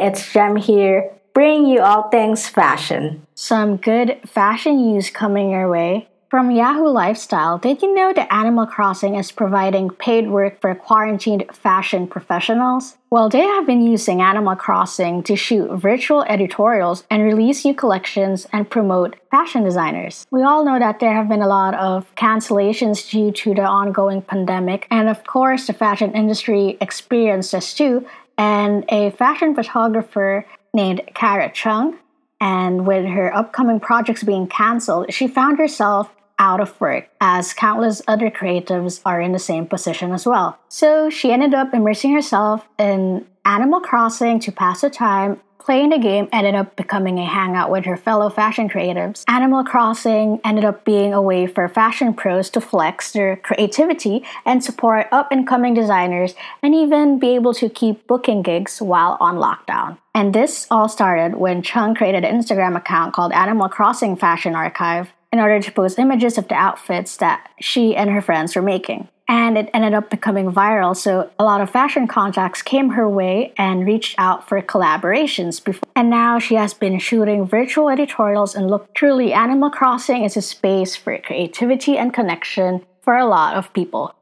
it's Jem here, bringing you all things fashion. Some good fashion news coming your way. From Yahoo Lifestyle, did you know that Animal Crossing is providing paid work for quarantined fashion professionals? Well, they have been using Animal Crossing to shoot virtual editorials and release new collections and promote fashion designers. We all know that there have been a lot of cancellations due to the ongoing pandemic, and of course, the fashion industry experienced this too. And a fashion photographer named Kara Chung. And with her upcoming projects being canceled, she found herself out of work, as countless other creatives are in the same position as well. So she ended up immersing herself in Animal Crossing to pass the time. Playing the game ended up becoming a hangout with her fellow fashion creatives. Animal Crossing ended up being a way for fashion pros to flex their creativity and support up and coming designers and even be able to keep booking gigs while on lockdown. And this all started when Chung created an Instagram account called Animal Crossing Fashion Archive in order to post images of the outfits that she and her friends were making. And it ended up becoming viral, so a lot of fashion contacts came her way and reached out for collaborations. Before. And now she has been shooting virtual editorials and look truly Animal Crossing is a space for creativity and connection for a lot of people.